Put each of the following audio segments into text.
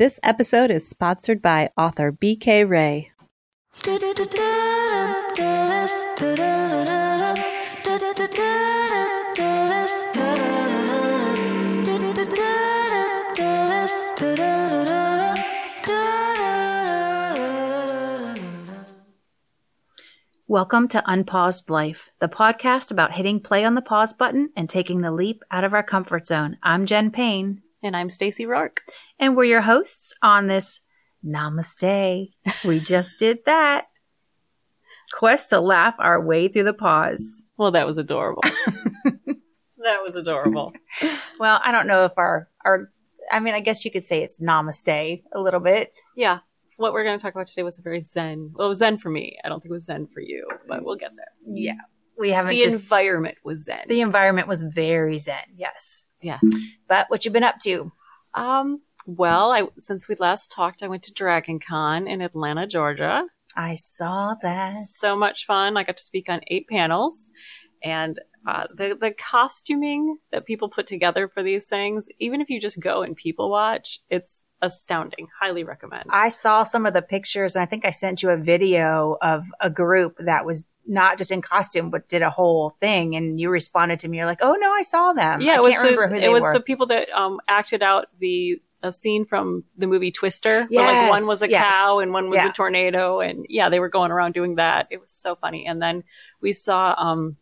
This episode is sponsored by author BK Ray. Welcome to Unpaused Life, the podcast about hitting play on the pause button and taking the leap out of our comfort zone. I'm Jen Payne. And I'm Stacy Rourke. And we're your hosts on this Namaste. We just did that. Quest to laugh our way through the pause. Well, that was adorable. that was adorable. Well, I don't know if our, our, I mean, I guess you could say it's Namaste a little bit. Yeah. What we're going to talk about today was a very zen. Well, it was zen for me. I don't think it was zen for you, but we'll get there. Yeah. We haven't The just, environment was zen. the environment was very zen. Yes. Yes. But what you been up to? Um. Well, I since we last talked, I went to Dragon Con in Atlanta, Georgia. I saw that. So much fun! I got to speak on eight panels, and uh, the the costuming that people put together for these things, even if you just go and people watch, it's astounding. Highly recommend. I saw some of the pictures and I think I sent you a video of a group that was not just in costume, but did a whole thing. And you responded to me. You're like, Oh no, I saw them. Yeah, I it was can't remember the, it was were. the people that um, acted out the a scene from the movie Twister. where, like one was a yes. cow and one was Yeah. a tornado, and yeah, they were going around doing that. It was so funny. And then we saw um,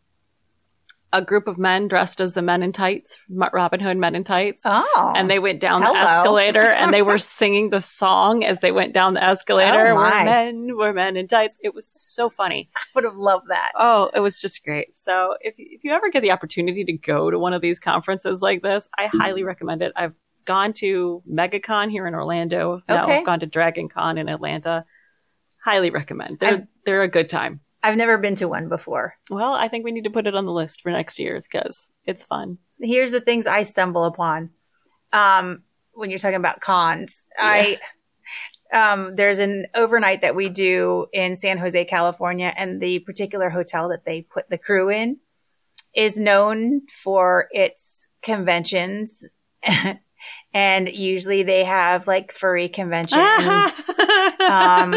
a group of men dressed as the Men in Tights, Robin Hood Men in Tights. oh. And they went down Hello. the escalator and they were singing the song as they went down the escalator. Oh, we're men, we're men in tights. It was so funny. I would have loved that. Oh, it was just great. So if if you ever get the opportunity to go to one of these conferences like this, I highly recommend it. I've gone to MegaCon here in Orlando. Now Okay. I've gone to Dragon Con in Atlanta. Highly recommend. They're I've- they're a good time. I've never been to one before. Well, I think we need to put it on the list for next year because it's fun. Here's the things I stumble upon. Um, when you're talking about cons, I, um, there's an overnight that we do in San Jose, California, and the particular hotel that they put the crew in is known for its conventions. and usually they have like furry conventions. um,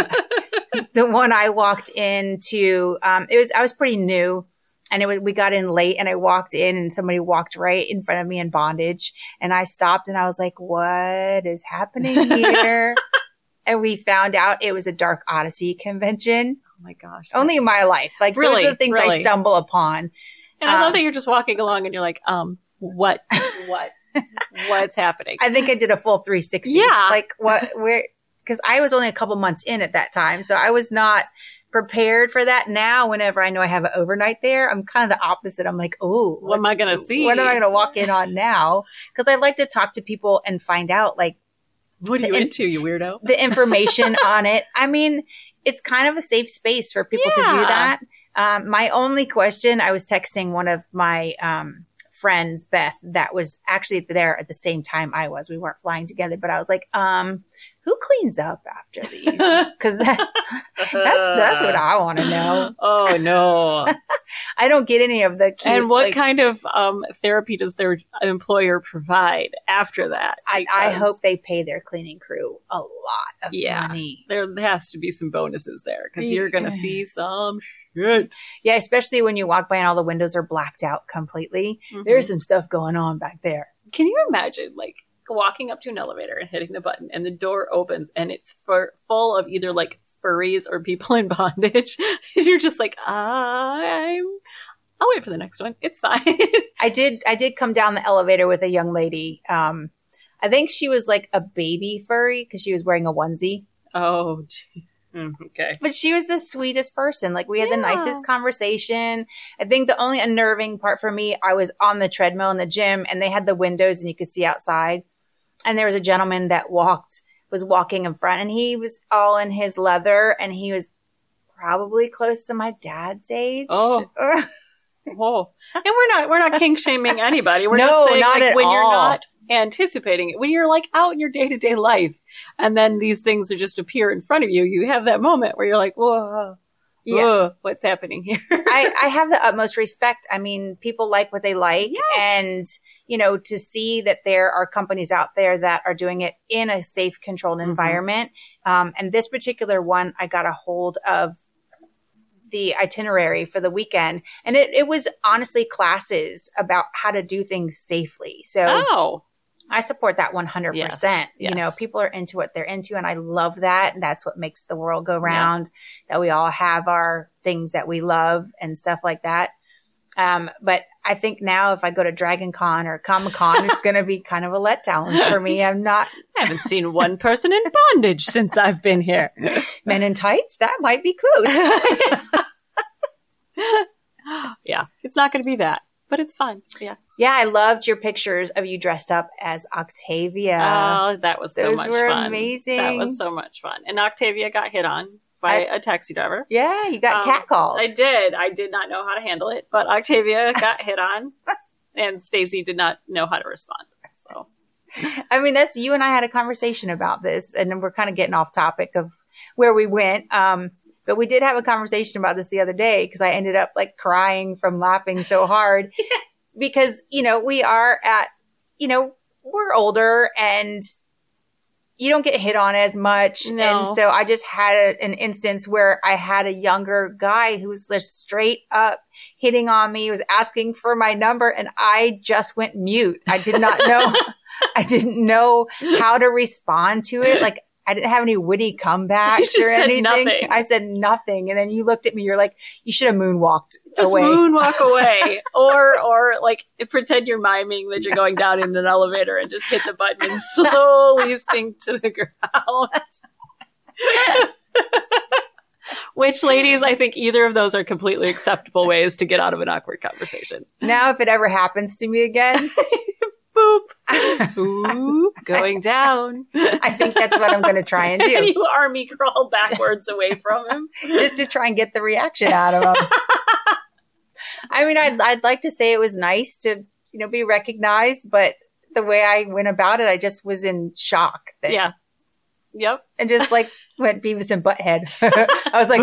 the one I walked into, um, it was I was pretty new, and it was, we got in late, and I walked in, and somebody walked right in front of me in bondage, and I stopped, and I was like, "What is happening here?" and we found out it was a Dark Odyssey convention. oh my gosh. Only in my life, like Really? those are the things I stumble upon. And I love um, that you're just walking along and you're like, um, what, what, what's happening? I think I did a full 360. Yeah. Like what, where, because I was only a couple months in at that time. So I was not prepared for that. Now, whenever I know I have an overnight there, I'm kind of the opposite. I'm like, oh, what am I going to see? What am I going to walk in on now? Because I like to talk to people and find out like What are you and- into, you weirdo? the information on it. I mean, it's kind of a safe space for people to do that. Um, my only question, I was texting one of my um, friends, Beth, that was actually there at the same time I was. We weren't flying together, but I was like, um, who cleans up after these? Because that, that's that's what I want to know. Oh no! I don't get any of the cute. and what like, kind of um, therapy does their employer provide after that? I, I hope they pay their cleaning crew a lot of Yeah. money. there has to be some bonuses there because you're going to see some shit. Yeah, especially when you walk by and all the windows are blacked out completely. There's some stuff going on back there. Can you imagine like walking up to an elevator and hitting the button and the door opens and it's for, full of either like furries or people in bondage? you're just like, I'm. I'll wait for the next one. It's fine. I did I did come down the elevator with a young lady. Um I think she was like a baby furry because she was wearing a onesie. oh, gee. Mm, okay. But she was the sweetest person. Like we had the nicest conversation. I think the only unnerving part for me, I was on the treadmill in the gym and they had the windows and you could see outside. And there was a gentleman that walked was walking in front and he was all in his leather and he was probably close to my dad's age. Oh. Oh, and we're not we're not kink shaming anybody. We're No, just saying not like when you're not anticipating it, when you're like out in your day to day life, and then these things are just appear in front of you, you have that moment where you're like, whoa. Yeah. What's happening here? I, I have the utmost respect. I mean, people like what they like. Yes. And, you know, to see that there are companies out there that are doing it in a safe, controlled Mhm. environment. Um, and this particular one, I got a hold of the itinerary for the weekend. And it, it was honestly classes about how to do things safely. So oh, I support that 100%. Yes, You know, people are into what they're into, and I love that. And that's what makes the world go round, that we all have our things that we love and stuff like that. Um, but I think now if I go to Dragon Con or Comic Con, it's going to be kind of a letdown for me. I'm not I haven't seen one person in bondage since I've been here. men in tights. That might be close. yeah, it's not going to be that, but it's fun. Yeah. yeah, I loved your pictures of you dressed up as Octavia. oh, that was so those much were fun. amazing. That was so much fun. And Octavia got hit on by a taxi driver. yeah, you got Um, catcalled. I did. I did not know how to handle it, but Octavia got hit on, and Stacy did not know how to respond. So I mean, that's you and I had a conversation about this, and then we're kind of getting off topic of where we went. Um, but we did have a conversation about this the other day because I ended up like crying from laughing so hard because, you know, we are at, you know, we're older and you don't get hit on as much. No. And so I just had a, an instance where I had a younger guy who was just straight up hitting on me, was asking for my number, and I just went mute. I did not know. I didn't know how to respond to it. Like I didn't have any witty comebacks or anything. nothing. I said nothing. And then you looked at me, you're like, you should have moonwalked just away. moonwalk away, or or like pretend you're miming that you're going down in an elevator and just hit the button and slowly sink to the ground. Which, ladies, I think either of those are completely acceptable ways to get out of an awkward conversation. now, if it ever happens to me again, Boop, boop, going down. I think that's what I'm going to try and and do you army crawl backwards away from him. just to try and get the reaction out of him. I mean, I'd, I'd like to say it was nice to, you know, be recognized, but the way I went about it, I just was in shock. That, Yeah. Yep. And just like went Beavis and Butthead. I was like,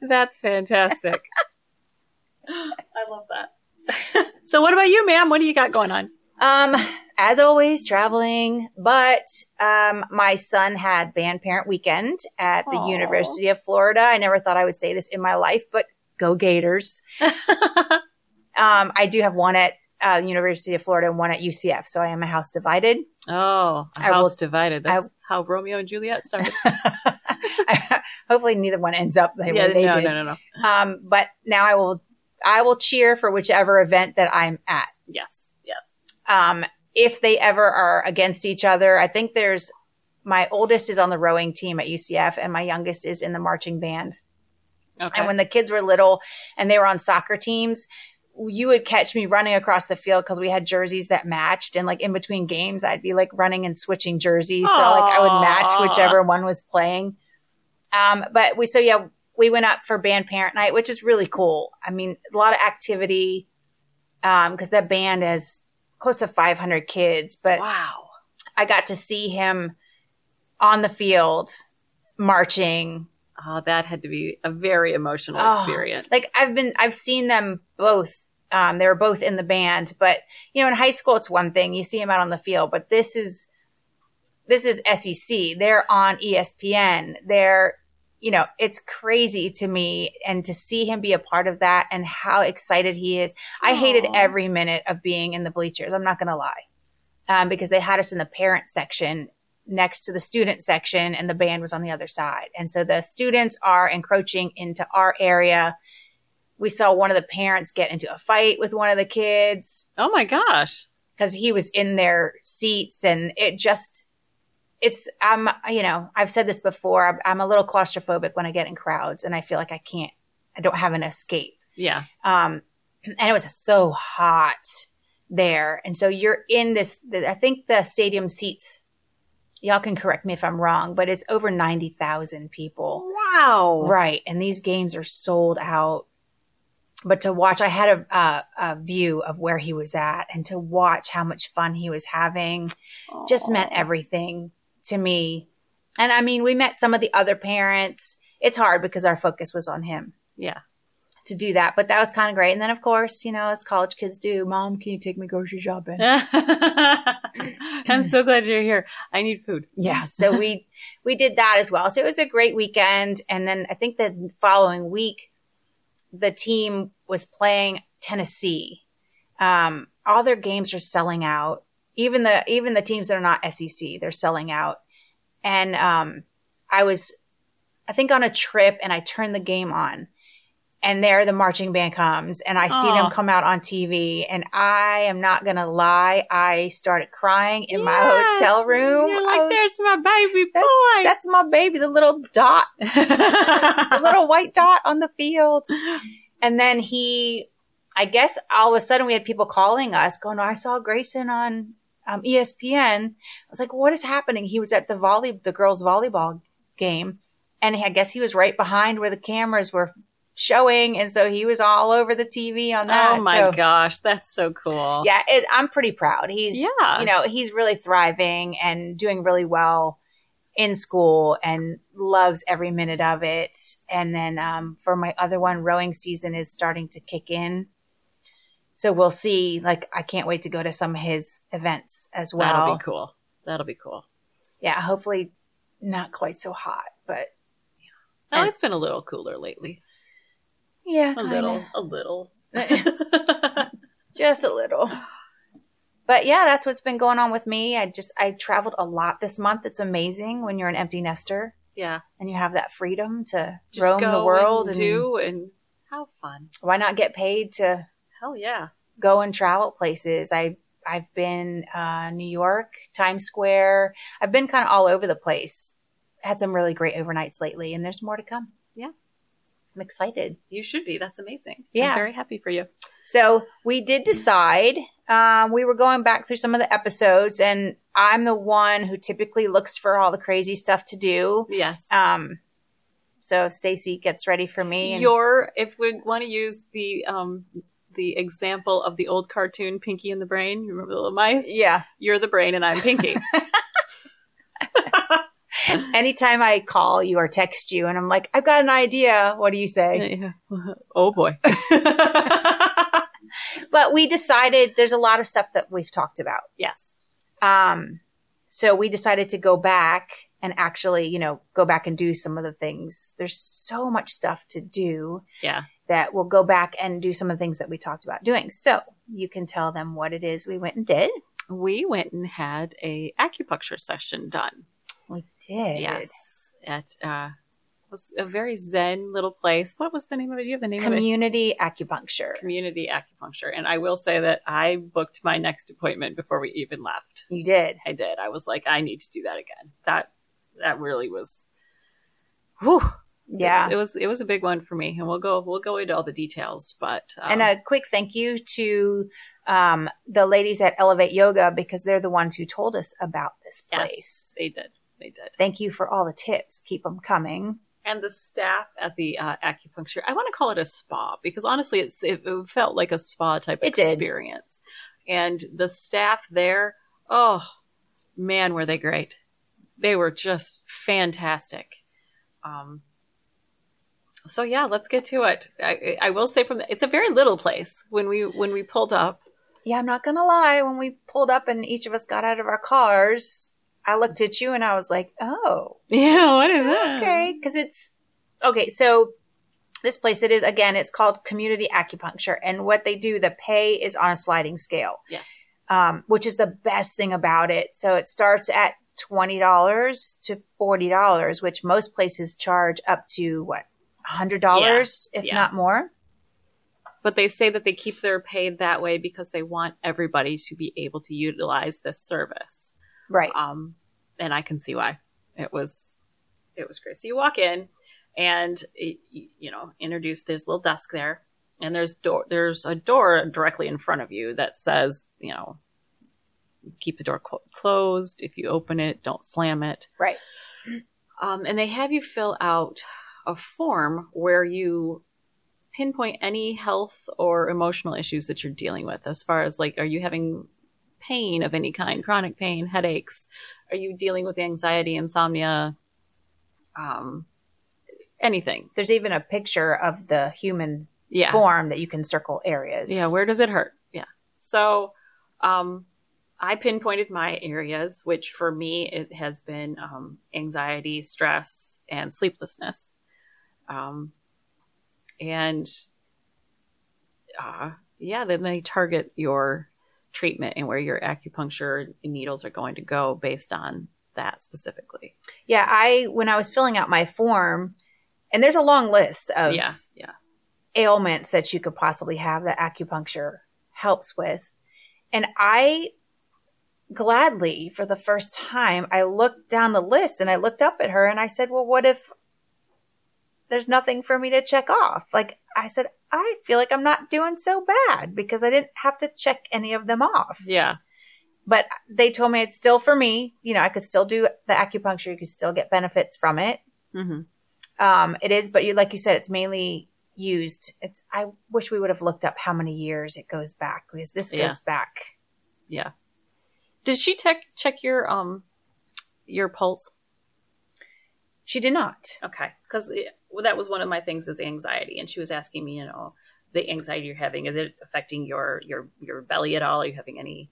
That's fantastic. I love that. so, what about you, ma'am? What do you got going on? Um, as always, traveling, but um, my son had band parent weekend at the Aw. University of Florida. I never thought I would say this in my life, but go Gators. Um, I do have one at uh, University of Florida and one at UCF, so I am a house divided. Oh, a I house will- divided. That's how Romeo and Juliet started. Hopefully, neither one ends up the way they no, did. no, no, no. Um, but now I will, I will cheer for whichever event that I'm at. Yes, yes. um, if they ever are against each other. I think there's my oldest is on the rowing team at UCF and my youngest is in the marching band. Okay. And when the kids were little and they were on soccer teams, you would catch me running across the field because we had jerseys that matched. And like in between games, I'd be like running and switching jerseys. So like I would match whichever one was playing. Um, but we, so yeah, we went up for band parent night, which is really cool. I mean, a lot of activity. Um, cause that band has close to 500 kids, but wow. I got to see him on the field marching. Oh, that had to be a very emotional Oh, experience. Like I've been, I've seen them both. Um, they were both in the band, but you know, in high school, it's one thing you see them out on the field, but this is, this is SEC. They're on ESPN. They're, you know, it's crazy to me and to see him be a part of that and how excited he is. I hated every minute of being in the bleachers. I'm not going to lie. Um, because they had us in the parent section next to the student section and the band was on the other side. And so the students are encroaching into our area. We saw one of the parents get into a fight with one of the kids oh my gosh. because he was in their seats and it just it's i'm you know i've said this before I'm, I'm a little claustrophobic when i get in crowds and i feel like i can't i don't have an escape Yeah. um and it was so hot there and so you're in this i think the stadium seats y'all can correct me if i'm wrong but it's over 90,000 people Wow. Right. And these games are sold out. But to watch, I had a, a, a view of where he was at and to watch how much fun he was having just meant everything to me. And I mean, we met some of the other parents. It's hard because our focus was on him Yeah. to do that, but that was kind of great. And then, of course, you know, as college kids do, Mom, can you take me grocery shopping? I'm so glad you're here. I need food. yeah so we we did that as well so it was a great weekend and then i think the following week the team was playing tennessee um, all their games are selling out even the even the teams that are not sec they're selling out and um, i was i think on a trip and i turned the game on and there the marching band comes and i see them come out on tv and i am not gonna lie i started crying in my hotel room You're like, was- there's my baby That- boy. that's my baby, the little dot, the little white dot on the field. And then he, I guess all of a sudden we had people calling us going, I saw Grayson on um, ESPN. I was like, what is happening? He was at the volley, the girls volleyball game. And I guess he was right behind where the cameras were showing. And so he was all over the TV on that. oh my So, gosh, that's so cool. Yeah, it, I'm pretty proud. He's, Yeah. you know, he's really thriving and doing really well in school and loves every minute of it. And then um, for my other one, rowing season is starting to kick in. So we'll see. Like, I can't wait to go to some of his events as well. That'll be cool. That'll be cool. Yeah, hopefully not quite so hot, but Oh, And- it's been a little cooler lately. yeah, A kinda. little, a little. just a little. But yeah, that's what's been going on with me. I just I traveled a lot this month. It's amazing when you're an empty nester. yeah. and you have that freedom to Just roam the world and and, do and have fun. why not get paid to Hell yeah. go and travel places i i've been uh new york times square i've been kind of all over the place had some really great overnights lately and there's more to come Yeah. i'm excited You should be. That's amazing. Yeah. I'm very happy for you. so we did decide um, we were going back through some of the episodes and i'm the one who typically looks for all the crazy stuff to do Yes. um so stacy gets ready for me and Your if we want to use the um the example of the old cartoon Pinky and the Brain, you remember the little mice? yeah You're the brain and I'm Pinky. Anytime I call you or text you and I'm like, I've got an idea, what do you say? oh boy. But we decided there's a lot of stuff that we've talked about. yes. Um, so we decided to go back and actually, you know, go back and do some of the things. There's so much stuff to do Yeah. That we'll go back and do some of the things that we talked about doing. So you can tell them what it is we went and did. We went and had a acupuncture session done. We did. Yes. At uh was a very zen little place. What was the name of it? Do you have the name of it? Community acupuncture. Community acupuncture. And I will say that I booked my next appointment before we even left. You did. I did. I was like, I need to do that again. That that really was whew. Yeah. It, was it was a big one for me. And we'll go we'll go into all the details, but um, and a quick thank you to um, the ladies at Elevate Yoga because they're the ones who told us about this yes, place. they did. They did. Thank you for all the tips. Keep them coming. and the staff at the uh, acupuncture i want to call it a spa because honestly it's it, it felt like a spa type It did. experience and the staff there oh man were they great they were just fantastic um so yeah let's get to it i, I will say from the, it's a very little place when we when we pulled up Yeah, I'm not gonna lie. When we pulled up and each of us got out of our cars, I looked at you and I was like, "Oh, yeah what is that okay," because it's okay. So this place, it is again, it's called Community Acupuncture, and what they do, the pay is on a sliding scale. yes um, which is the best thing about it. So it starts at twenty dollars to forty dollars, which most places charge up to what hundred dollars, if yeah. not more. but they say that they keep their pay that way because they want everybody to be able to utilize this service Right. um, and I can see why it was it was great. So you walk in, and it, you know, introduce. There's a little desk there, and there's door. There's a door directly in front of you that says, you know, keep the door clo- closed. If you open it, don't slam it. Right. Um, and they have you fill out a form where you pinpoint any health or emotional issues that you're dealing with as far as like are you having pain of any kind chronic pain headaches Are you dealing with anxiety, insomnia, um, anything? There's even a picture of the human Yeah. form that you can circle areas. Yeah, where does it hurt? Yeah. So um, I pinpointed my areas, which for me, it has been um, anxiety, stress, and sleeplessness. Um, and uh, yeah, then they target your treatment and where your acupuncture needles are going to go based on that specifically. Yeah, I when I was filling out my form, and there's a long list of yeah, yeah. ailments that you could possibly have that acupuncture helps with. And I gladly, for the first time, I looked down the list and I looked up at her and I said, Well, what if there's nothing for me to check off? Like, I said, I feel like I'm not doing so bad because I didn't have to check any of them off. Yeah. But they told me it's still for me. You know, I could still do the acupuncture, you could still get benefits from it. hmm Um, it is, but you like you said, it's mainly used. It's. I wish we would have looked up how many years it goes back because this Yeah. goes back. Yeah. Did she check check your um your pulse? She did not. Okay, because well, that was one of my things is anxiety, and she was asking me, you know, the anxiety you're having is it affecting your your your belly at all? Are you having any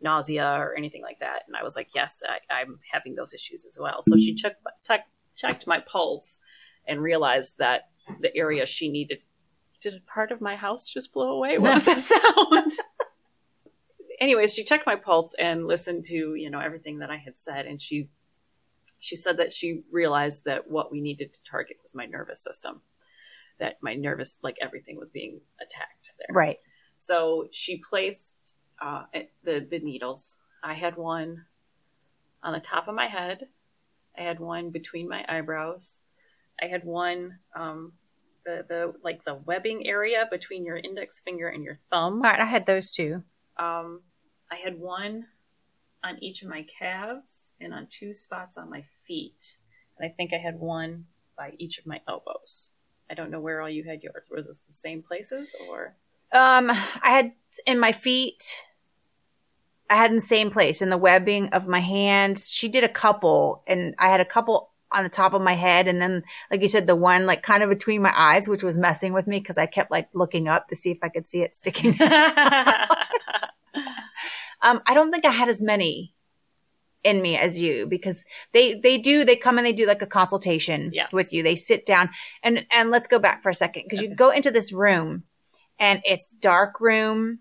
nausea or anything like that? And I was like, yes, I, I'm having those issues as well. So she checked check, checked my pulse and realized that the area she needed. Did a part of my house just blow away? What was that sound? Anyways, she checked my pulse and listened to you know everything that I had said, and she she said that she realized that what we needed to target was my nervous system that my nervous like everything was being attacked there Right. so she placed uh, the the needles i had one on the top of my head i had one between my eyebrows i had one um, the the like the webbing area between your index finger and your thumb All right. I had those two. um, I had one on each of my calves and on two spots on my feet. And I think I had one by each of my elbows. I don't know where all you had yours. Were this the same places or? Um, I had in my feet. I had in the same place in the webbing of my hands. She did a couple, and I had a couple on the top of my head, and then, like you said, the one like kind of between my eyes, which was messing with me because I kept like looking up to see if I could see it sticking. Um, I don't think I had as many in me as you because they they do they come and they do like a consultation Yes. with you. They sit down and and let's go back for a second because you go into this room and it's dark room.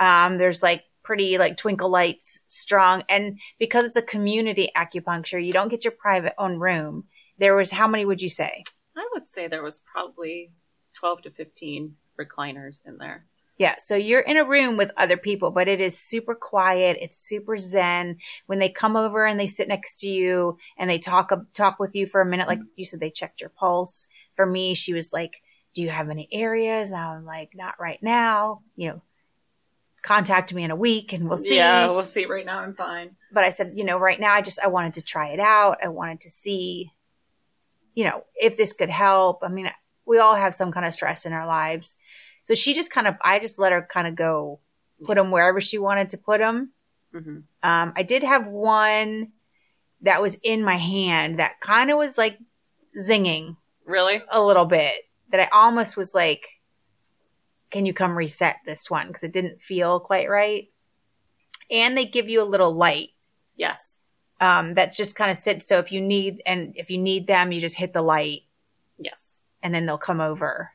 Um, there's like pretty like twinkle lights, strong, and because it's a community acupuncture, you don't get your private own room. There was how many would you say? I would say there was probably 12 to 15 recliners in there. Yeah, so you're in a room with other people, but it is super quiet. It's super zen. When they come over and they sit next to you and they talk talk with you for a minute, like you said, they checked your pulse. For me, she was like, "Do you have any areas?" I'm like, "Not right now." You know, contact me in a week and we'll see. Yeah, we'll see. Right now I'm fine. But I said, you know, right now I just I wanted to try it out. I wanted to see, you know, if this could help. I mean, we all have some kind of stress in our lives. So she just kind of, I just let her kind of go, put them wherever she wanted to put them. hmm Um, I did have one that was in my hand that kind of was like zinging Really? a little bit. That I almost was like, "Can you come reset this one?" Because it didn't feel quite right. And they give you a little light Yes. um, that just kind of sits. So if you need and if you need them, you just hit the light, Yes. and then they'll come over.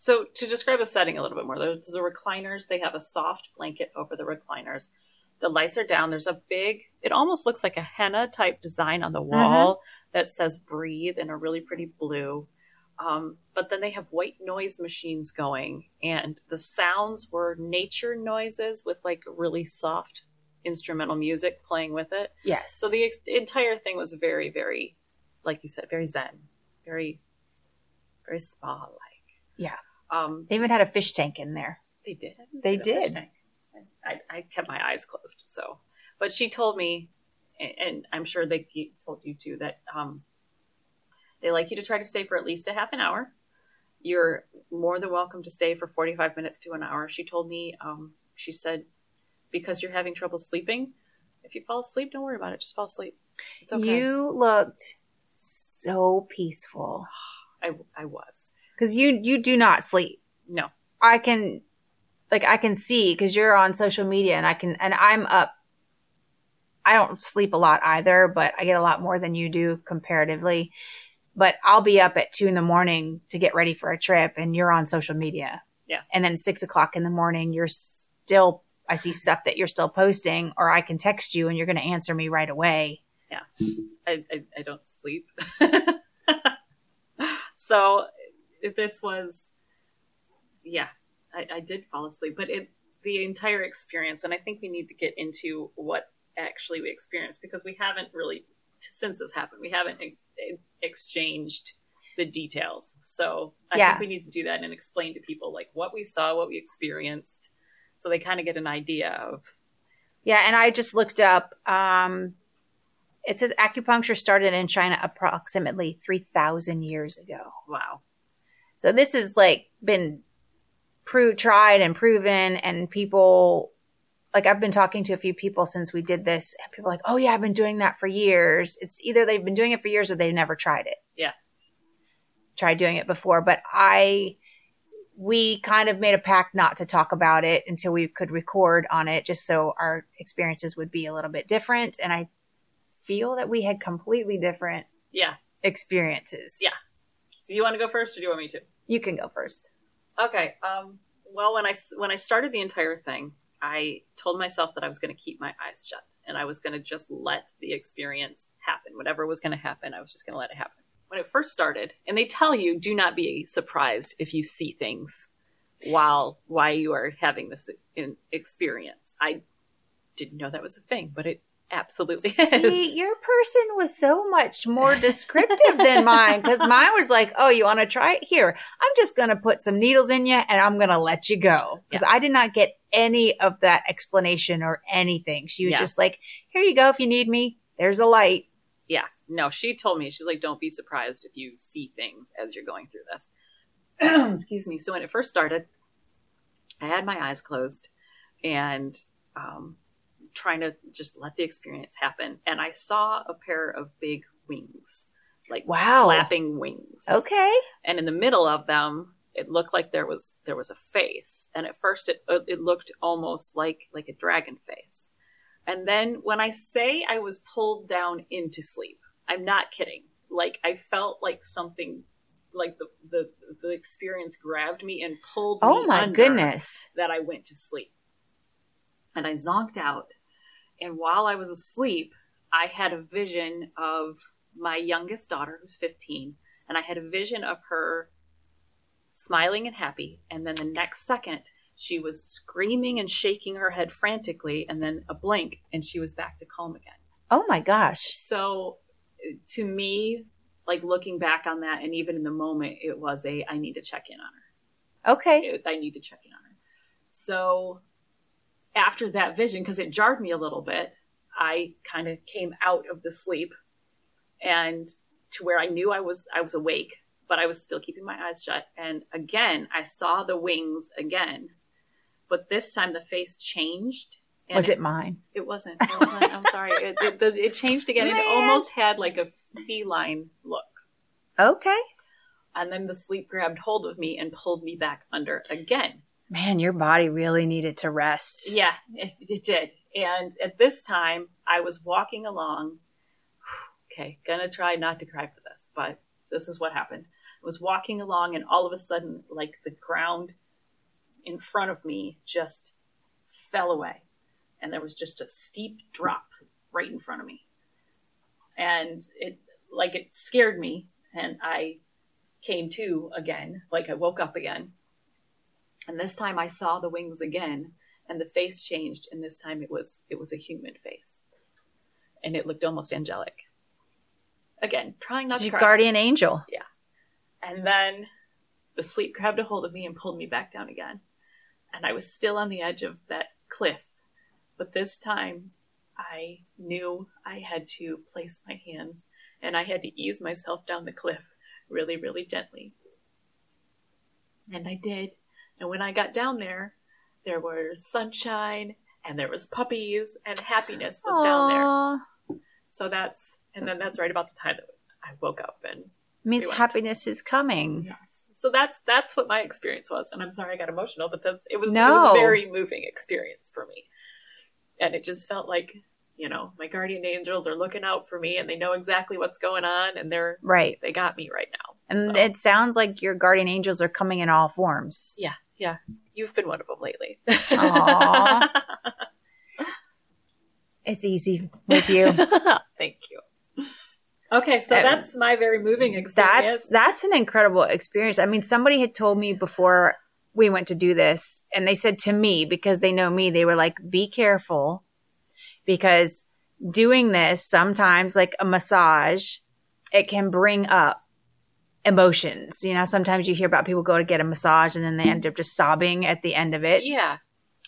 So to describe the setting a little bit more, there's the recliners. They have a soft blanket over the recliners. The lights are down. There's a big, it almost looks like a henna type design on the wall that says breathe in a really pretty blue. Um, but then they have white noise machines going, and the sounds were nature noises with like really soft instrumental music playing with it. Yes. So the ex- entire thing was very, very, like you said, very zen, very, very spa like. Yeah. Um, they even had a fish tank in there. they did. They see the fish did. I, I kept my eyes closed. So, but she told me, and, and I'm sure they told you too, that um, they like you to try to stay for at least a half an hour. You're more than welcome to stay for 45 minutes to an hour. She told me, um, she said, because you're having trouble sleeping, If you fall asleep, don't worry about it. Just fall asleep. It's okay. You looked so peaceful I, I was. Because you you do not sleep. No. I can like I can see because you're on social media and I can and I'm up. I don't sleep a lot either, but I get a lot more than you do comparatively. But I'll be up at two in the morning to get ready for a trip, and you're on social media. Yeah. And then six o'clock in the morning, you're still. I see stuff that you're still posting, or I can text you, and you're going to answer me right away. I, I, I don't sleep. so if this was, yeah, I, I did fall asleep, but it, the entire experience, and I think we need to get into what actually we experienced because we haven't really, since this happened, we haven't ex- exchanged the details. So I Yeah. think we need to do that and explain to people like what we saw, what we experienced, so they kind of get an idea of Yeah, and I just looked up. Um, it says acupuncture started in China approximately three thousand years ago. wow, So this has like been proved, tried, and proven, and people like I've been talking to a few people since we did this, and people like, "Oh yeah, I've been doing that for years." It's either they've been doing it for years or they've never tried it. Yeah. tried doing it before, but I we kind of made a pact not to talk about it until we could record on it, just so our experiences would be a little bit different. And I feel that we had completely different yeah. experiences. Yeah. So you want to go first, or do you want me to? you can go first. Okay. Um, well, when I when I started the entire thing, I told myself that I was going to keep my eyes shut and I was going to just let the experience happen. Whatever was going to happen, I was just going to let it happen. When it first started, and they tell you, do not be surprised if you see things while while you are having this experience. I didn't know that was a thing, but it absolutely See, is. your person was so much more descriptive than mine because mine was like, "Oh, you want to try it? Here, I'm just going to put some needles in you, and I'm going to let you go." Because I did not get any of that explanation or anything. She was Yeah. just like, "Here you go. If you need me, there's a light." Yeah. No, she told me, she's like, don't be surprised if you see things as you're going through this. Excuse me. So when it first started, I had my eyes closed and um, trying to just let the experience happen. And I saw a pair of big wings, like Wow. flapping wings. Okay. And in the middle of them, it looked like there was there was a face. And at first, it uh, it looked almost like like a dragon face. And then when I say I was pulled down into sleep, I'm not kidding. Like I felt like something, like the the, the experience grabbed me and pulled. Oh me. Oh my goodness. That I went to sleep, and I zonked out. And while I was asleep, I had a vision of my youngest daughter, who's 15, and I had a vision of her smiling and happy. And then the next second, she was screaming and shaking her head frantically, and then a blink, and she was back to calm again. Oh my gosh. So, to me, like looking back on that, and even in the moment, it was a I need to check in on her. Okay. It- I need to check in on her. So, after that vision, because it jarred me a little bit, I kind of came out of the sleep and to where I knew I was I was awake, but I was still keeping my eyes shut. And again, I saw the wings again, but this time the face changed. and Was it mine? It wasn't. It wasn't. I'm sorry. It, it, it changed again. It almost had like a feline look. Okay. And then the sleep grabbed hold of me and pulled me back under again. Man, your body really needed to rest. Yeah, it, it did. And at this time, I was walking along. Okay, gonna try not to cry for this, but this is what happened. I was walking along, and all of a sudden, like the ground in front of me just fell away. And there was just a steep drop right in front of me. And it, like, it scared me. And I came to again, like, I woke up again. And this time I saw the wings again and the face changed and this time it was it was a human face. And it looked almost angelic. Again trying not It's to your cry. guardian angel. Yeah. And then the sleep grabbed a hold of me and pulled me back down again. And i was still on the edge of that cliff. But this time i knew i had to place my hands and i had to ease myself down the cliff really really gently. And i did and when i got down there there was sunshine and there was puppies and happiness was down there. So that's and then that's right about the time that I woke up and means We happiness is coming. so that's that's what my experience was. And I'm sorry I got emotional, but that's it was it was a very moving experience for me. And it just felt like, you know, my guardian angels are looking out for me and they know exactly what's going on and they're Right. they got me right now. And So, it sounds like your guardian angels are coming in all forms. yeah, yeah. You've been one of them lately. Aw. It's easy with you. Thank you. Okay, so Um, that's my very moving experience. That's that's an incredible experience. I mean, somebody had told me before we went to do this, and they said to me because they know me, they were like, "Be careful," because doing this sometimes, like a massage, it can bring up emotions. You know, sometimes you hear about people go to get a massage and then they end up just sobbing at the end of it. yeah.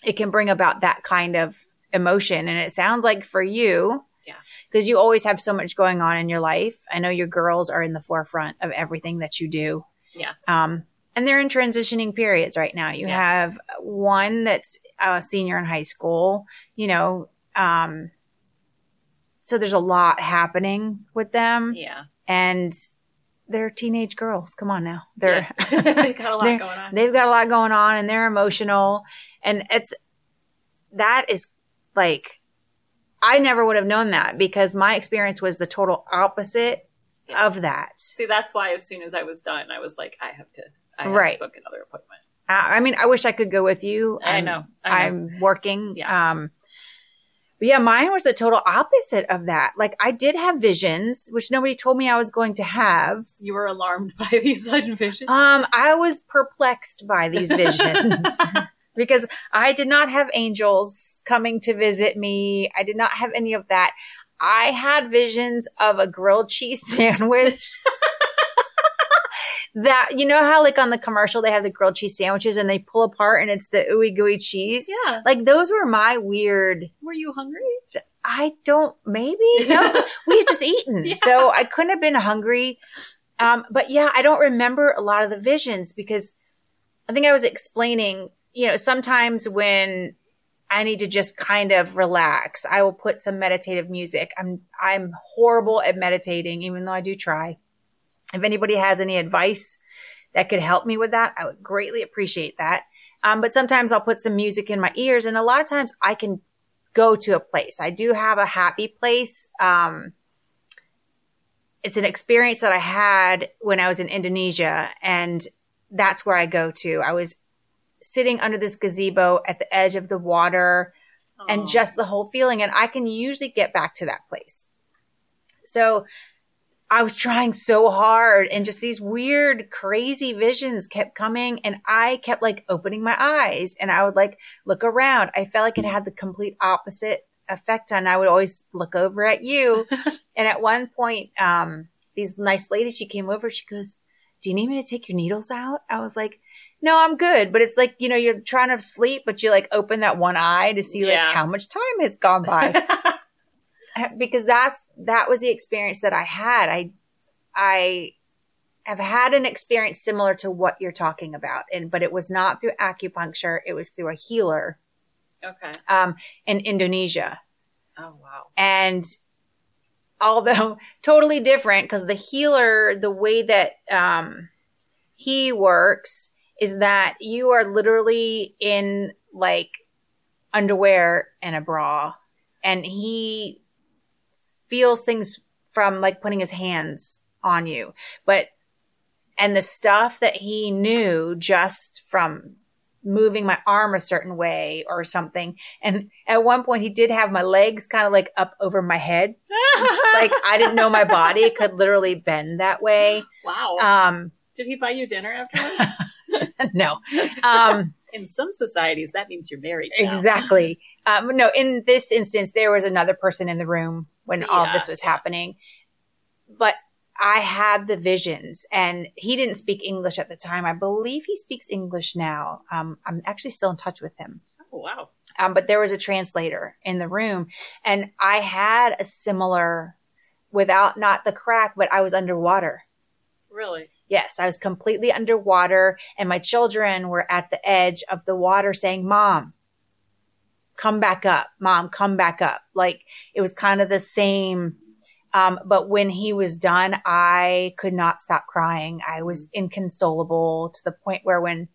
It can bring about that kind of emotion, and it sounds like for you. Yeah. Because you always have so much going on in your life. I know your girls are in the forefront of everything that you do. Yeah. Um, and they're in transitioning periods right now. You Yeah. have one that's a senior in high school, you know, um, so there's a lot happening with them Yeah. and they're teenage girls. Come on now. They're yeah. they've got a lot going on. They've got a lot going on and they're emotional and it's that is like i never would have known that because my experience was the total opposite Yeah. of that See, that's why as soon as I was done, I was like, I have to, I have Right. to book another appointment. i I mean i wish i could go with you I I'm- know. I know. i'm working Yeah. um but yeah mine was the total opposite of that like i did have visions which nobody told me i was going to have you were alarmed by these sudden visions. Um, I was perplexed by these visions because I did not have angels coming to visit me. I did not have any of that. I had visions of a grilled cheese sandwich. That you know how like on the commercial they have the grilled cheese sandwiches and they pull apart and it's the ooey gooey cheese. yeah. Like those were my weird. Were you hungry? I don't maybe no we had just eaten Yeah. so I couldn't have been hungry. Um, but yeah, I don't remember a lot of the visions because I think I was explaining, you know, sometimes when I need to just kind of relax, I will put some meditative music. I'm I'm horrible at meditating, even though I do try. If anybody has any advice that could help me with that, I would greatly appreciate that. Um, but sometimes I'll put some music in my ears, and a lot of times I can go to a place. I do have a happy place. Um, it's an experience that I had when I was in Indonesia, and that's where I go to. I was sitting under this gazebo at the edge of the water and just the whole feeling. And I can usually get back to that place. So I was trying so hard, and just these weird, crazy visions kept coming, and I kept like opening my eyes and I would like look around. I felt like it had the complete opposite effect on. I would always look over at you. and at one point, um, these nice ladies, she came over, she goes, Do you need me to take your needles out? I was like, no, I'm good. But it's like, you know, you're trying to sleep, but you like open that one eye to see like Yeah. how much time has gone by. because that's, that was the experience that I had. I, I have had an experience similar to what you're talking about. And, but it was not through acupuncture. It was through a healer, okay. um, in Indonesia. Oh wow. And although totally different, because the healer, the way that um, he works is that you are literally in like underwear and a bra, and he feels things from like putting his hands on you. But and the stuff that he knew just from moving my arm a certain way or something. And at one point, he did have my legs kind of like up over my head. Like I didn't know my body could literally bend that way. wow. Um, Did he buy you dinner afterwards? no. Um, In some societies, that means you're married. now. exactly. Um, no, in this instance, there was another person in the room when all this was happening. But I had the visions, and he didn't speak English at the time. I believe he speaks English now. Um, I'm actually still in touch with him. Oh wow. um, but there was a translator in the room and i had a similar without not the crack but i was underwater Really? yes i was completely underwater and my children were at the edge of the water saying mom come back up, mom, come back up. Like it was kind of the same. Um, but when he was done, I could not stop crying. I was inconsolable to the point where when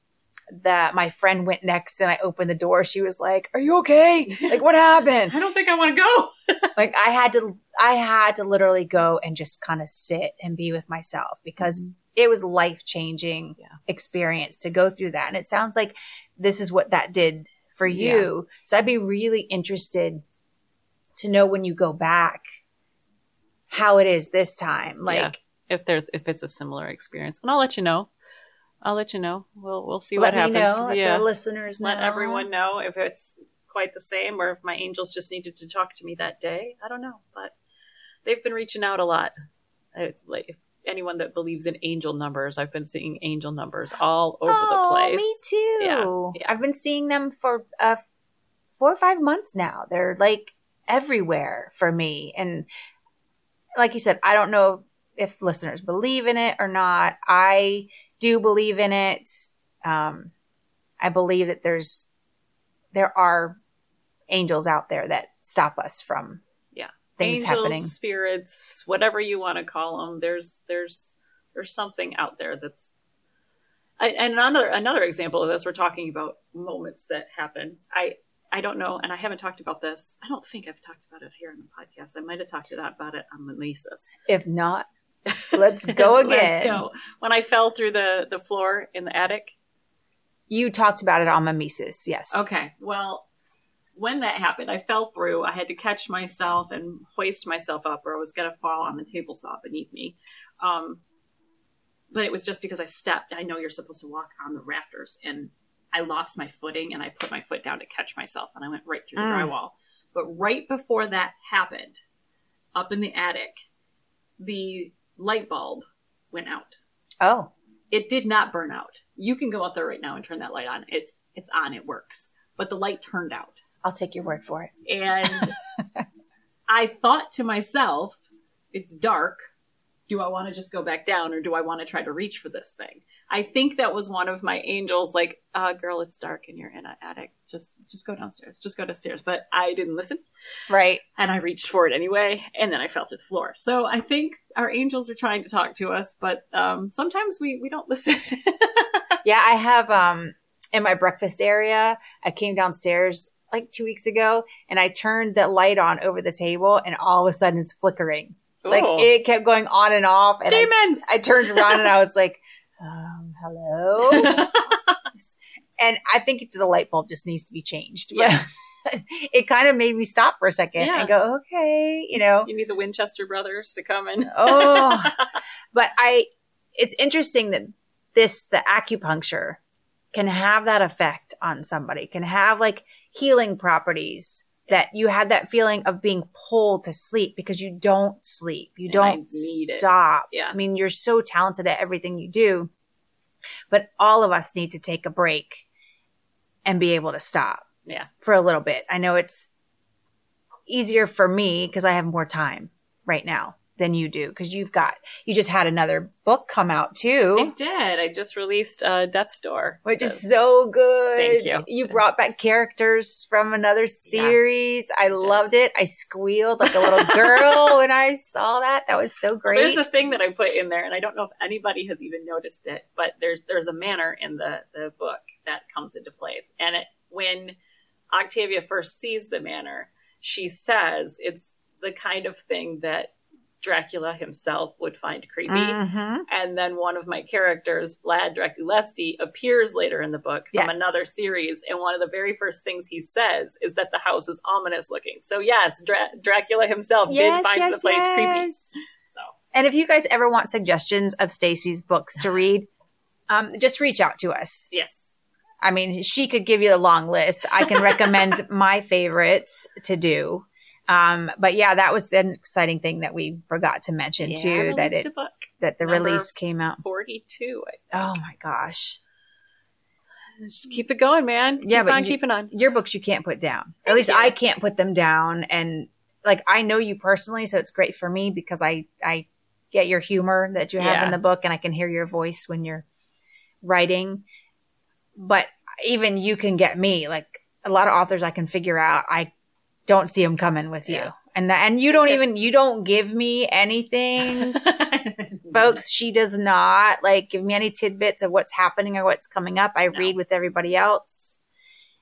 that my friend went next and I opened the door, she was like, "Are you okay? Like what happened?" I don't think I want to go. like I had to, I had to literally go and just kind of sit and be with myself because Mhm. it was life changing Yeah. experience to go through that. And it sounds like this is what that did for you. So I'd be really interested to know when you go back how it is this time. Like, if there's if it's a similar experience, and I'll let you know. I'll let you know. We'll we'll see let what me happens. know, let yeah, the listeners know. let everyone know if it's quite the same or if my angels just needed to talk to me that day. I don't know, but they've been reaching out a lot. I, like anyone that believes in angel numbers, I've been seeing angel numbers all over oh, the place. me too. Yeah, yeah. I've been seeing them for uh, four or five months now. They're like everywhere for me. And like you said, I don't know if listeners believe in it or not. I do believe in it. Um, I believe that there's there are angels out there that stop us from. Things angels, happening. spirits, whatever you want to call them. There's there's there's something out there that's. And another another example of this, we're talking about moments that happen. I I don't know, and I haven't talked about this. I don't think I've talked about it here on the podcast. I might have talked about it on Mimesis. If not, let's go again. Let's go. When I fell through the the floor in the attic. You talked about it on Mimesis, yes. Okay. Well, when that happened, I fell through. I had to catch myself and hoist myself up, or I was going to fall on the table saw beneath me. Um, but it was just because I stepped. I know you're supposed to walk on the rafters, and I lost my footing, and I put my foot down to catch myself, and I went right through the Mm. drywall. But right before that happened, up in the attic, the light bulb went out Oh, it did not burn out. You can go out there right now and turn that light on. It's it's on. It works. But the light turned out, I'll take your word for it. and I thought to myself, "It's dark. Do I want to just go back down, or do I want to try to reach for this thing?" I think that was one of my angels, like, uh, "Girl, it's dark and you're in an attic. Just just go downstairs. Just go downstairs." But I didn't listen, Right. and I reached for it anyway, and then I fell to the floor. So I think our angels are trying to talk to us, but um, sometimes we we don't listen. Yeah, I have um in my breakfast area. I came downstairs like two weeks ago and I turned the light on over the table and all of a sudden it's flickering. Like it kept going on and off and I, demons. I turned around and I was like, um, hello. and I think the light bulb just needs to be changed. Yeah. But it kind of made me stop for a second Yeah. and go, okay, you know. you need the Winchester brothers to come and Oh, but I, it's interesting that this, the acupuncture can have that effect on somebody, can have like healing properties that you had that feeling of being pulled to sleep because you don't sleep. You And don't need it. stop. Yeah. I mean, you're so talented at everything you do, but all of us need to take a break and be able to stop yeah. for a little bit. I know it's easier for me because I have more time right now than you do because you've got you just had another book come out too, It did. I just released uh, Death's Door. which is so good. Thank you. You brought back characters from another series. I loved it. I squealed like a little girl when I saw that. That was so great. There's a thing that I put in there, and I don't know if anybody has even noticed it, but there's there's a manor in the the book that comes into play, and it when Octavia first sees the manor, she says it's the kind of thing that Dracula himself would find creepy. Mhm. And then one of my characters, Vlad Draculesti, appears later in the book from Yes. another series. And one of the very first things he says is that the house is ominous looking. So, yes, Dra- Dracula himself did find the place creepy. So, And if you guys ever want suggestions of Stacy's books to read, um, just reach out to us. yes. I mean, she could give you a long list. I can recommend my favorites to do. Um, but yeah, that was an exciting thing that we forgot to mention Yeah, too. That it that the Number release came out. 42. Oh my gosh! Just keep it going, man. Yeah, keep but on you- keeping on. Your books you can't put down. Thank at least you. I can't put them down. And like I know you personally, so it's great for me because I I get your humor that you have Yeah. in the book, and I can hear your voice when you're writing. But even you can get me like a lot of authors I can figure out. I don't see them coming with you. Yeah. And that, and you don't even you don't give me anything folks she does not like give me any tidbits of what's happening or what's coming up i No. read with everybody else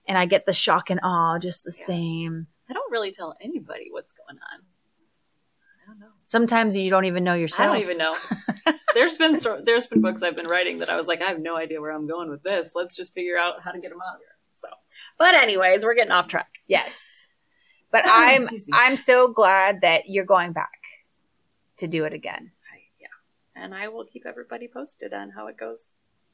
and i get the shock and awe just the Yeah. same I don't really tell anybody what's going on. I don't know. sometimes you don't even know yourself I don't even know. there's been sto- there's been books I've been writing that I was like, I have no idea where I'm going with this. Let's just figure out how to get them out of here. So, but anyways, we're getting off track. yes but i'm i'm so glad that you're going back to do it again I, yeah, and I will keep everybody posted on how it goes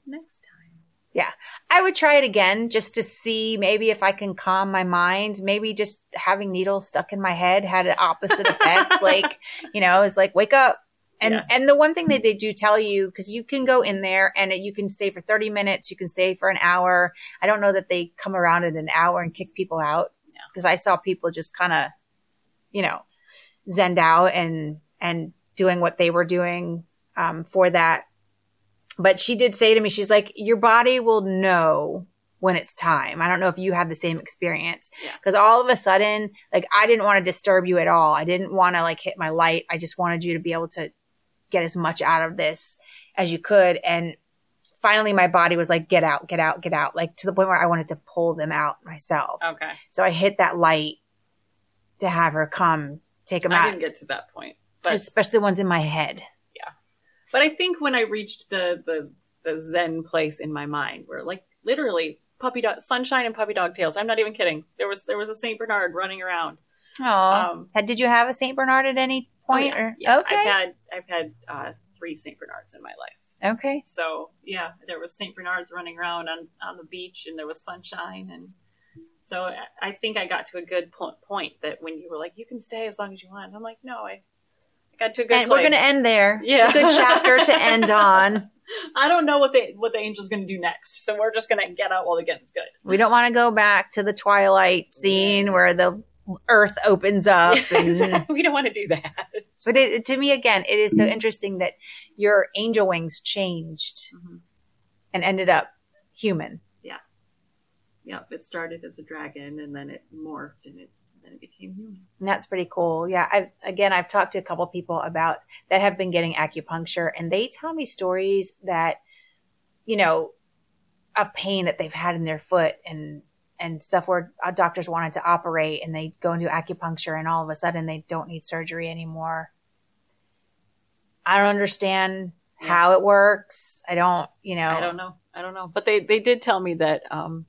next time. Yeah. I would try it again just to see maybe if i can calm my mind maybe just having needles stuck in my head had an opposite effect like you know it's like wake up and Yeah. and the one thing that they do tell you because you can go in there and you can stay for 30 minutes you can stay for an hour i don't know that they come around in an hour and kick people out. Because i saw people just kind of you know zenned out and and doing what they were doing um, for that. But she did say to me she's like your body will know when it's time. I don't know if you had the same experience. Yeah. because all of a sudden like i didn't want to disturb you at all. I didn't want to like hit my light. I just wanted you to be able to get as much out of this as you could. And finally my body was like get out get out get out like to the point where i wanted to pull them out myself Okay, so i hit that light to have her come take them I out I didn't get to that point, but especially the ones in my head Yeah. but I think when I reached the the the Zen place in my mind, where like literally puppy dog sunshine and puppy dog tails. I'm not even kidding. There was there was a Saint Bernard running around. oh Um, did you have a saint bernard at any Oh, point yeah, or yeah. okay I've had I've had uh, three Saint Bernards in my life. Okay So yeah, there was Saint Bernards running around on on the beach, and there was sunshine, and so I- think I got to a good point that when you were like, you can stay as long as you want. And I'm like, no, I, I got to a good and place. we're gonna end there Yeah. it's a good chapter to end on I don't know what the what the angel's gonna do next, so we're just gonna get out while the getting's good. We don't want to go back to the twilight scene where the earth opens up. And, we don't want to do that. but it, to me, again, it is so interesting that your angel wings changed mm-hmm. and ended up human. Yeah. Yep, it started as a dragon, and then it morphed, and it then it became human. And that's pretty cool. Yeah. I've, again, I've talked to a couple people about that have been getting acupuncture and they tell me stories that, you know, of pain that they've had in their foot and, and stuff where uh, doctors wanted to operate and they go and do acupuncture and all of a sudden they don't need surgery anymore. I don't understand Yeah. how it works. I don't, you know, I don't know. I don't know. But they they did tell me that um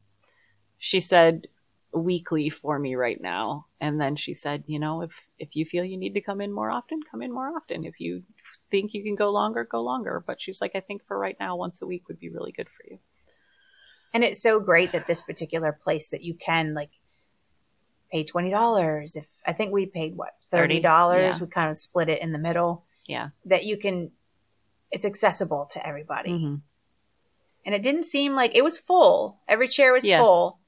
she said weekly for me right now. And then she said, you know, if if you feel you need to come in more often, come in more often. If you think you can go longer, go longer. But she's like, I think for right now, once a week would be really good for you. And it's so great that this particular place that you can like pay twenty dollars. If I think we paid what thirty dollars, yeah. we kind of split it in the middle. Yeah. That you can, it's accessible to everybody, Mm-hmm. and it didn't seem like it was full. Every chair was Yeah. full.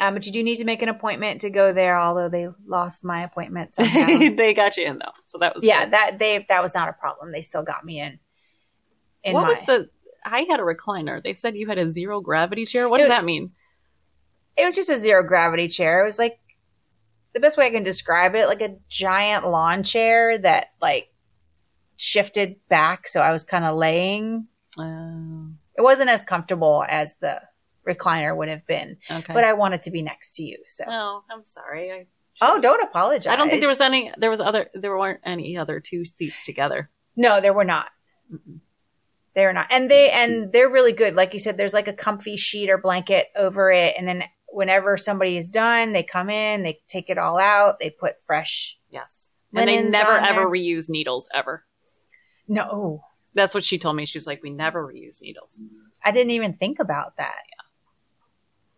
Um, but you do need to make an appointment to go there. Although they lost my appointment somehow. they got you in though, so that was yeah, good. that they that was not a problem. They still got me in. in what my- was the? I had a recliner. They said you had a zero gravity chair. What It does was- that mean? it was just a zero gravity chair. It was like the best way I can describe it, like a giant lawn chair that like shifted back, so I was kind of laying. Uh, It wasn't as comfortable as the recliner would have been, okay. but I wanted to be next to you. So, oh, I'm sorry. I, oh, don't apologize. I don't think there was any. There was other. There weren't any other two seats together. No, there were not. Mm-mm. They were not, and they and they're really good. Like you said, there's like a comfy sheet or blanket over it, and then whenever somebody is done, they come in, they take it all out, they put fresh. Yes, and they never ever there. reuse needles ever. No, That's what she told me. She's like, we never reuse needles. I didn't even think about that.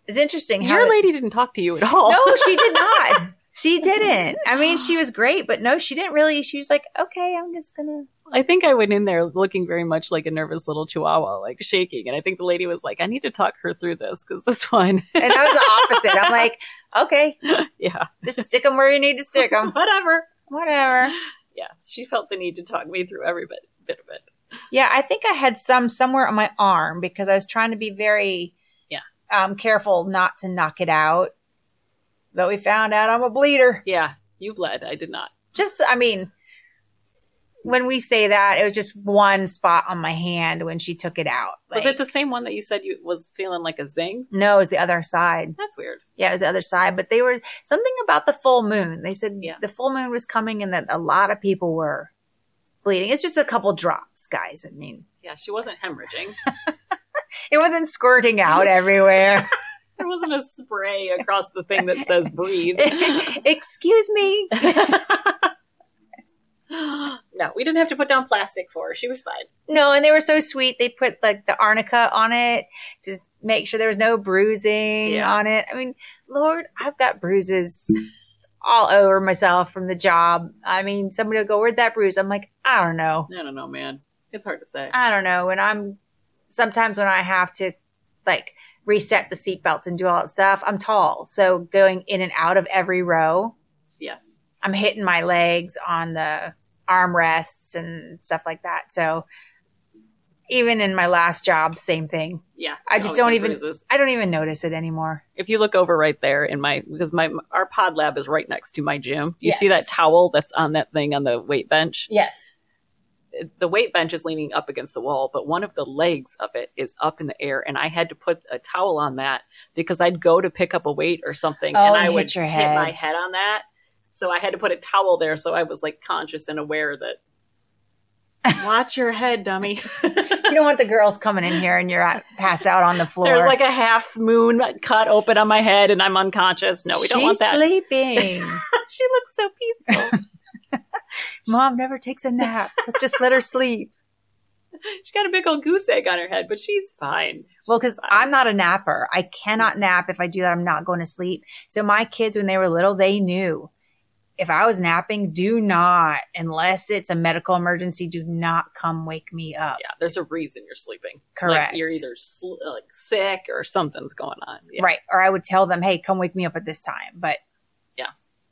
It's interesting Your lady didn't talk to you at all. No, she did not. She didn't. I mean, she was great, but no, she didn't really. She was like, "Okay, I'm just gonna." I think I went in there looking very much like a nervous little chihuahua, like shaking. And I think the lady was like, I need to talk her through this because this one, And I was the opposite. I'm like, "Okay, yeah, just stick them where you need to stick them. whatever. Whatever." Yeah, she felt the need to talk me through every bit, bit of it. Yeah, I think I had some somewhere on my arm because I was trying to be very, Yeah. um, careful not to knock it out. But we found out I'm a bleeder. Yeah, you bled. I did not. Just, I mean, when we say that, it was just one spot on my hand when she took it out. was it the same one that you said you was feeling like a zing? No, it was the other side. That's weird. Yeah, it was the other side. But they were something about the full moon. They said Yeah. the full moon was coming and that a lot of people were bleeding. It's just a couple drops, guys. I mean, Yeah, she wasn't hemorrhaging. it wasn't squirting out everywhere. there wasn't a spray across the thing that says breathe. Excuse me. no, we didn't have to put down plastic for her. She was fine. No, and they were so sweet. They put like the arnica on it to make sure there was no bruising Yeah. on it. I mean, Lord, I've got bruises all over myself from the job. I mean, somebody will go, Where'd that bruise? I'm like, I don't know. I don't know, man. It's hard to say. I don't know. And I'm sometimes when I have to like reset the seatbelts and do all that stuff, I'm tall. So going in and out of every row, Yeah. I'm hitting my legs on the armrests and stuff like that. So even in my last job, same thing. Yeah, I just don't even- bruises. I don't even notice it anymore. If you look over right there in my because my our pod lab is right next to my gym. You see that towel that's on that thing on the weight bench? Yes. The weight bench is leaning up against the wall, but one of the legs of it is up in the air, and I had to put a towel on that because I'd go to pick up a weight or something, Oh, and I would hit my head on that. So I had to put a towel there, so I was like conscious and aware that. Watch your head, dummy. You don't want the girls coming in here and you're passed out on the floor. There's like a half moon cut open on my head, and I'm unconscious. No, we don't want that. She's sleeping. she looks so peaceful. Mom never takes a nap. Let's just let her sleep. She's got a big old goose egg on her head, but she's fine. Well, because I'm not a napper. I cannot nap. If I do that, I'm not going to sleep. So my kids, when they were little, they knew if I was napping, do not, unless it's a medical emergency, do not come wake me up. Yeah, there's a reason you're sleeping. Correct. Like you're either sl- like sick or something's going on. Yeah. Right. Or I would tell them, hey, come wake me up at this time. But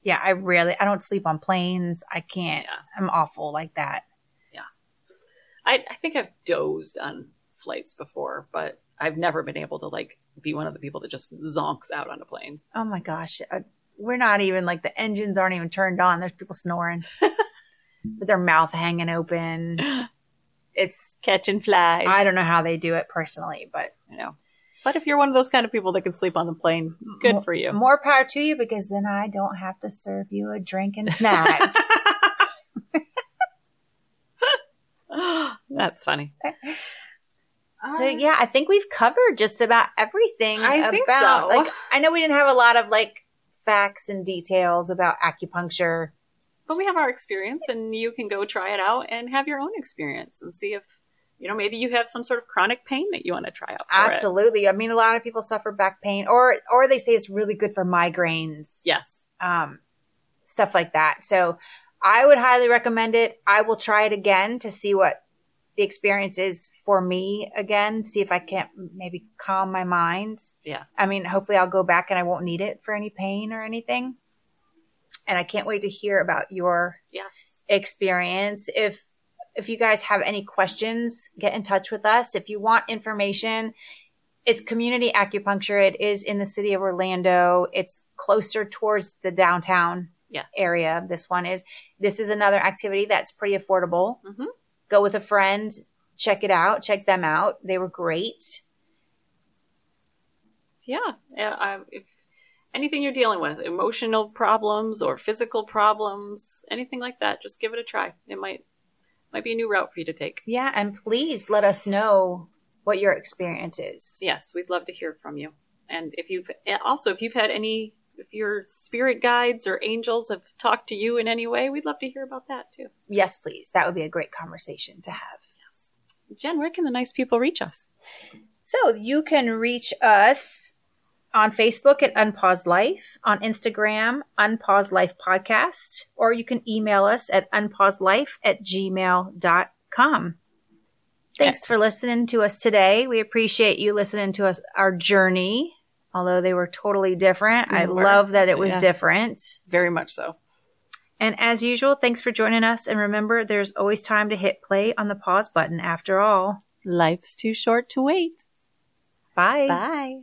Yeah. I rarely, I don't sleep on planes. I can't. Yeah. I'm awful like that. Yeah. I, I think I've dozed on flights before, but I've never been able to like be one of the people that just zonks out on a plane. Oh my gosh. Uh, we're not even like the engines aren't even turned on. There's people snoring with their mouth hanging open. It's, Catching flies. I don't know how they do it personally, but I know. But if you're one of those kind of people that can sleep on the plane, good for you. more power to you because then I don't have to serve you a drink and snacks. That's funny. so yeah, I think we've covered just about everything I about think so. like I know we didn't have a lot of like facts and details about acupuncture. But we have our experience, and you can go try it out and have your own experience and see if, you know, maybe you have some sort of chronic pain that you want to try out. For it. Absolutely. I mean a lot of people suffer back pain or or they say it's really good for migraines. Yes. um, stuff like that. So I would highly recommend it. I will try it again to see what the experience is for me again, see if I can't maybe calm my mind. Yeah. I mean, hopefully I'll go back and I won't need it for any pain or anything. And I can't wait to hear about your Yes. experience. If if you guys have any questions, get in touch with us. If you want information, it's community acupuncture. It is in the city of Orlando. It's closer towards the downtown Yes. area. This one is. This is another activity that's pretty affordable. Mhm. Go with a friend, check it out, check them out. They were great. Yeah. yeah I, if anything you're dealing with, emotional problems or physical problems, anything like that, just give it a try. It might might be a new route for you to take. Yeah, and please let us know what your experience is. Yes, we'd love to hear from you. And if you've also if you've had any if your spirit guides or angels have talked to you in any way, we'd love to hear about that too. Yes, please. That would be a great conversation to have. Yes. Jen, where can the nice people reach us? So you can reach us on Facebook at Unpaused Life, on Instagram, Unpaused Life Podcast, or you can email us at unpausedlife at gmail.com. Thanks for listening to us today. We appreciate you listening to us, our journey, although they were totally different. I were. love that it was Yeah. different. Very much so. And as usual, thanks for joining us. And remember, there's always time to hit play on the pause button after all. Life's too short to wait. Bye. Bye.